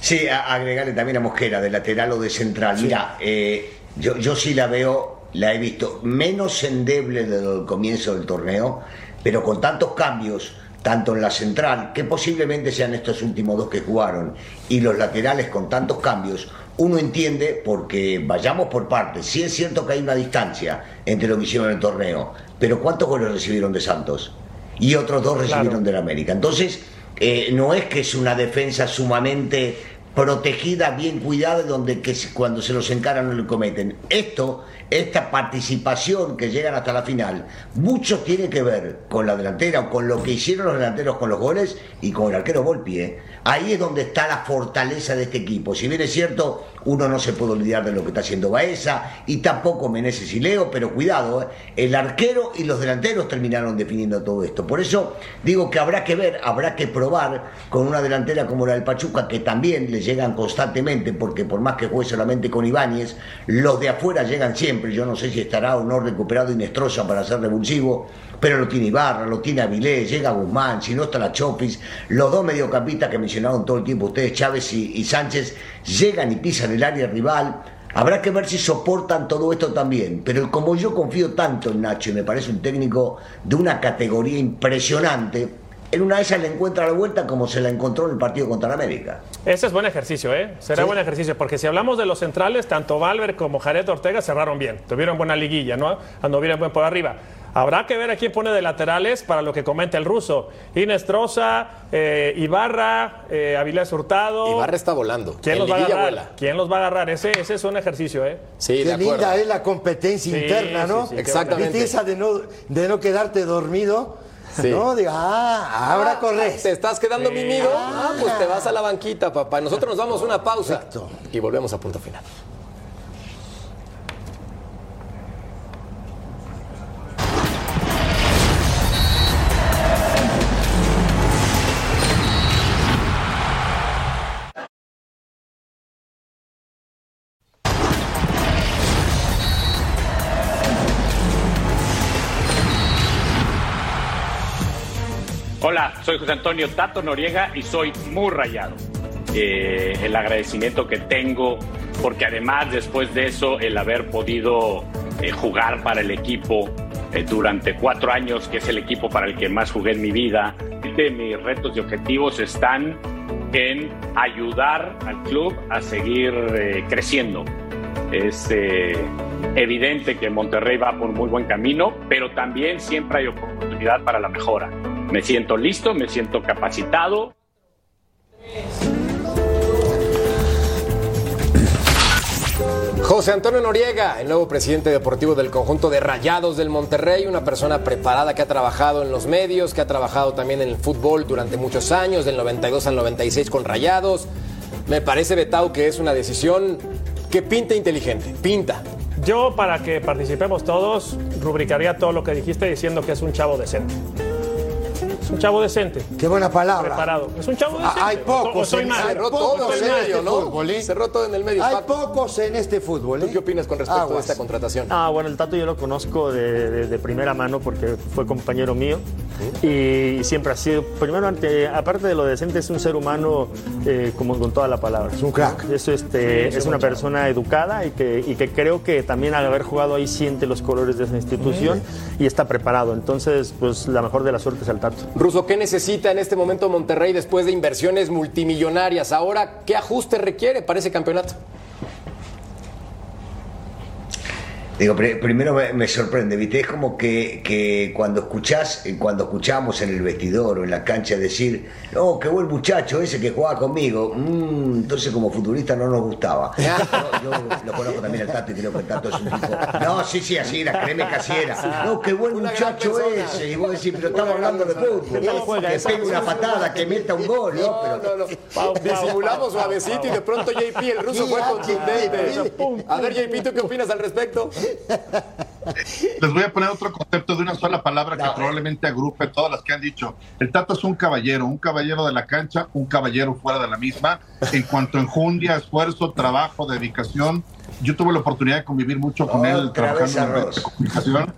Sí, agregarle también a Mosquera, de lateral o de central. Mira, eh, yo, yo sí la veo, la he visto menos endeble desde el comienzo del torneo, pero con tantos cambios, tanto en la central, que posiblemente sean estos últimos dos que jugaron, y los laterales con tantos cambios, uno entiende, porque vayamos por partes, sí es cierto que hay una distancia entre lo que hicieron en el torneo, pero ¿cuántos goles recibieron de Santos? Y otros dos recibieron del América. Entonces, eh, no es que es una defensa sumamente protegida, bien cuidada, donde que cuando se los encaran no le cometen. Esto, esta participación que llegan hasta la final, mucho tiene que ver con la delantera o con lo que hicieron los delanteros con los goles y con el arquero Volpi. ¿eh? Ahí es donde está la fortaleza de este equipo. Si bien es cierto, uno no se puede olvidar de lo que está haciendo Baeza y tampoco Meneses y Leo, pero cuidado, ¿eh? el arquero y los delanteros terminaron definiendo todo esto. Por eso digo que habrá que ver, habrá que probar con una delantera como la del Pachuca, que también le llegan constantemente, porque por más que juegue solamente con Ibáñez, los de afuera llegan siempre. Yo no sé si estará o no recuperado Inestrosa para ser revulsivo, pero lo tiene Ibarra, lo tiene Avilés, llega Guzmán, si no está la Chopis, los dos mediocampistas que mencionaron todo el tiempo ustedes, Chávez y, y Sánchez, llegan y pisan el área rival. Habrá que ver si soportan todo esto también, pero como yo confío tanto en Nacho y me parece un técnico de una categoría impresionante, en una de esas le encuentra la vuelta como se la encontró en el partido contra la América. Ese es buen ejercicio, ¿eh? Será Sí. buen ejercicio, porque si hablamos de los centrales, tanto Valver como Jared Ortega cerraron bien, tuvieron buena liguilla, ¿no? Anduvieron buen por arriba. Habrá que ver a quién pone de laterales para lo que comenta el ruso. Inestrosa, eh, Ibarra, eh, Avilés Hurtado. Ibarra está volando. ¿Quién los va a agarrar? vuela. ¿Quién los va a agarrar? Ese, ese es un ejercicio, ¿eh? Sí, de Qué acuerdo. linda es la competencia Sí, interna, ¿no? sí, sí, Exactamente. ¿Viste esa de no, de no quedarte dormido? Sí. ¿No? Diga, ah, ahora corres. ¿Te estás quedando mimido? Ah, pues te vas a la banquita, papá. Nosotros nos damos una pausa Perfecto. y volvemos a punto final. Soy José Antonio Tato Noriega y soy muy rayado. Eh, el agradecimiento que tengo, porque además después de eso, el haber podido eh, jugar para el equipo eh, durante cuatro años, que es el equipo para el que más jugué en mi vida, de mis retos y objetivos están en ayudar al club a seguir eh, creciendo. Es eh, evidente que Monterrey va por muy buen camino, pero también siempre hay oportunidad para la mejora. Me siento listo, me siento capacitado. José Antonio Noriega, el nuevo presidente deportivo del conjunto de Rayados del Monterrey, una persona preparada que ha trabajado en los medios, que ha trabajado también en el fútbol durante muchos años, del 92 al 96 con Rayados. Me parece, Betao, que es una decisión que pinta inteligente, pinta. Yo, para que participemos todos, rubricaría todo lo que dijiste diciendo que es un chavo decente. Es un chavo decente. Qué buena palabra. Preparado. Es un chavo decente. Ah, Hay O- o pocos. soy en- mal. hay Cerró pocos todo en medio, este ¿no? fútbol, ¿eh? Cerró todo en el medio. Hay Paco. pocos en este fútbol. ¿Tú ¿eh? qué opinas con respecto a Aguas. esta contratación? Ah, bueno, el Tato yo lo conozco de, de- de primera mano porque fue compañero mío y siempre ha sido, primero, ante- aparte de lo decente, es un ser humano eh, como con toda la palabra. Es un crack. Eso, este, es una persona educada y que, y que creo que también al haber jugado ahí siente los colores de esa institución y está preparado. Entonces, pues la mejor de las suertes al Tato. Ruso, ¿qué necesita en este momento Monterrey después de inversiones multimillonarias? Ahora, ¿qué ajuste requiere para ese campeonato? Digo, pri- primero me, me sorprende, ¿viste? Es como que, que cuando escuchás, eh, cuando escuchamos en el vestidor o en la cancha decir, oh, qué buen muchacho ese que jugaba conmigo, Mm, entonces como futbolista no nos gustaba. Yo, yo lo conozco también al Tato y creo que el Tato es un tipo. No, sí, sí, así era, créeme que así era. No, qué buen Una muchacho ese. Y vos decís, pero estamos hablando de fútbol. ¿Qué tal juega Que pegue una patada, que meta un gol, ¿no? Pero No, no, no. Disimulamos suavecito y de pronto JP, el ruso fue contundente. A ver, JP, ¿tú qué opinas al respecto? Les voy a poner otro concepto de una sola palabra que probablemente agrupe todas las que han dicho. El Tato es un caballero, un caballero de la cancha, un caballero fuera de la misma. En cuanto a enjundia, esfuerzo, trabajo, dedicación. Yo tuve la oportunidad de convivir mucho con él trabajando en de comunicación.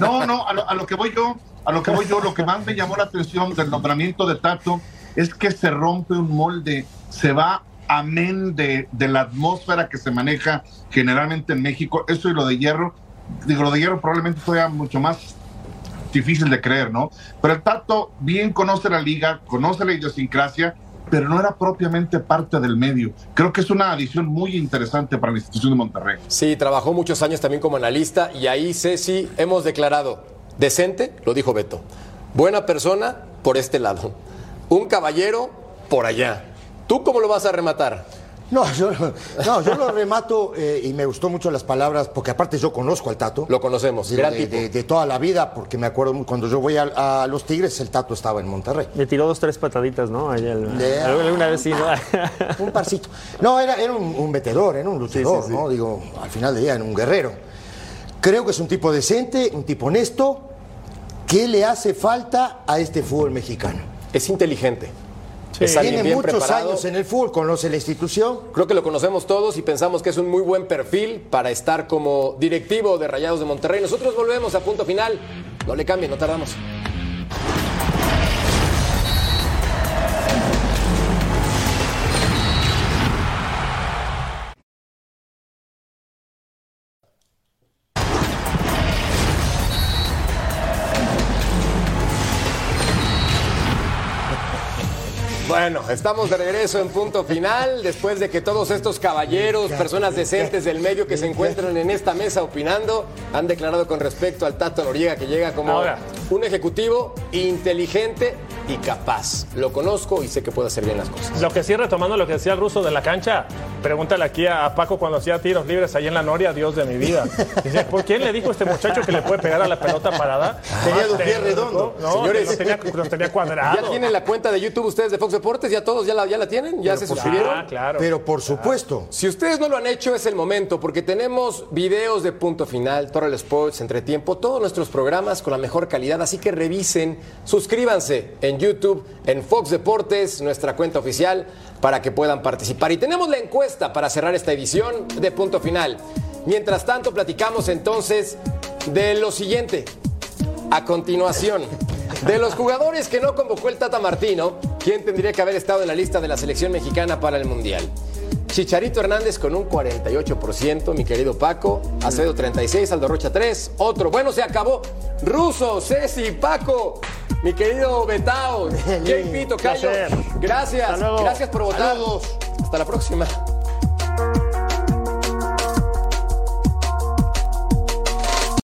No, no, a lo, a lo que voy yo, a lo que voy yo, lo que más me llamó la atención del nombramiento de Tato es que se rompe un molde, se va amén de, la atmósfera que se maneja generalmente en México. Eso y lo de hierro, digo, lo de hierro probablemente todavía mucho más difícil de creer, ¿no? Pero el Tato bien conoce la liga, conoce la idiosincrasia, pero no era propiamente parte del medio. Creo que es una adición muy interesante para la institución de Monterrey. Sí, trabajó muchos años también como analista y ahí, Ceci, hemos declarado decente, lo dijo Beto. Buena persona por este lado. Un caballero por allá. ¿Tú cómo lo vas a rematar? No, yo, no, yo lo remato eh, y me gustó mucho las palabras, porque aparte yo conozco al Tato. Lo conocemos, Digo, gran de, tipo. de- de toda la vida, porque me acuerdo cuando yo voy a, a los Tigres, el Tato estaba en Monterrey. Le tiró dos, tres pataditas, ¿no? Ahí al- De- alguna vez sí, ¿no? Un parcito. No, era, era un, un metedor, era un luchador, Sí, sí, sí. ¿no? Digo, al final del día era un guerrero. Creo que es un tipo decente, un tipo honesto. ¿Qué le hace falta a este fútbol mexicano? Es inteligente. Es alguien Tiene bien muchos preparado. años en el fútbol, conoce la institución. Creo que lo conocemos todos y pensamos que es un muy buen perfil para estar como directivo de Rayados de Monterrey. Nosotros volvemos a punto final. No le cambien, no tardamos. Bueno, estamos de regreso en punto final, después de que todos estos caballeros, personas decentes del medio que se encuentran en esta mesa opinando, han declarado con respecto al Tato Noriega que llega como Ahora. un ejecutivo inteligente y capaz. Lo conozco y sé que puede hacer bien las cosas. Lo que sí, retomando lo que decía el ruso de la cancha, pregúntale aquí a Paco cuando hacía tiros libres ahí en la Noria, Dios de mi vida. Dice, ¿por quién le dijo este muchacho que le puede pegar a la pelota parada? Tenía dos Ah, pies te- redondos. No, Señores. los tenía, los tenía cuadrados. ¿Ya tienen la cuenta de YouTube ustedes de Fox Deportes? ¿Ya todos ya la, ya la tienen? ¿Ya se suscribieron? Ah, claro. Pero por supuesto. Si ustedes no lo han hecho, es el momento, porque tenemos videos de punto final, Total Sports, Entretiempo, todos nuestros programas con la mejor calidad. Así que revisen, suscríbanse en YouTube, en Fox Deportes, nuestra cuenta oficial, para que puedan participar. Y tenemos la encuesta para cerrar esta edición de punto final. Mientras tanto, platicamos entonces de lo siguiente. A continuación, de los jugadores que no convocó el Tata Martino, ¿quién tendría que haber estado en la lista de la selección mexicana para el Mundial? Chicharito Hernández con un 48%, mi querido Paco. Acedo 36, Aldo Rocha 3. Otro, bueno, se acabó. Ruso, Ceci, Paco, mi querido Betao, Jay Pito, Cayo. Gracias, gracias por votar. Saludos. Hasta la próxima.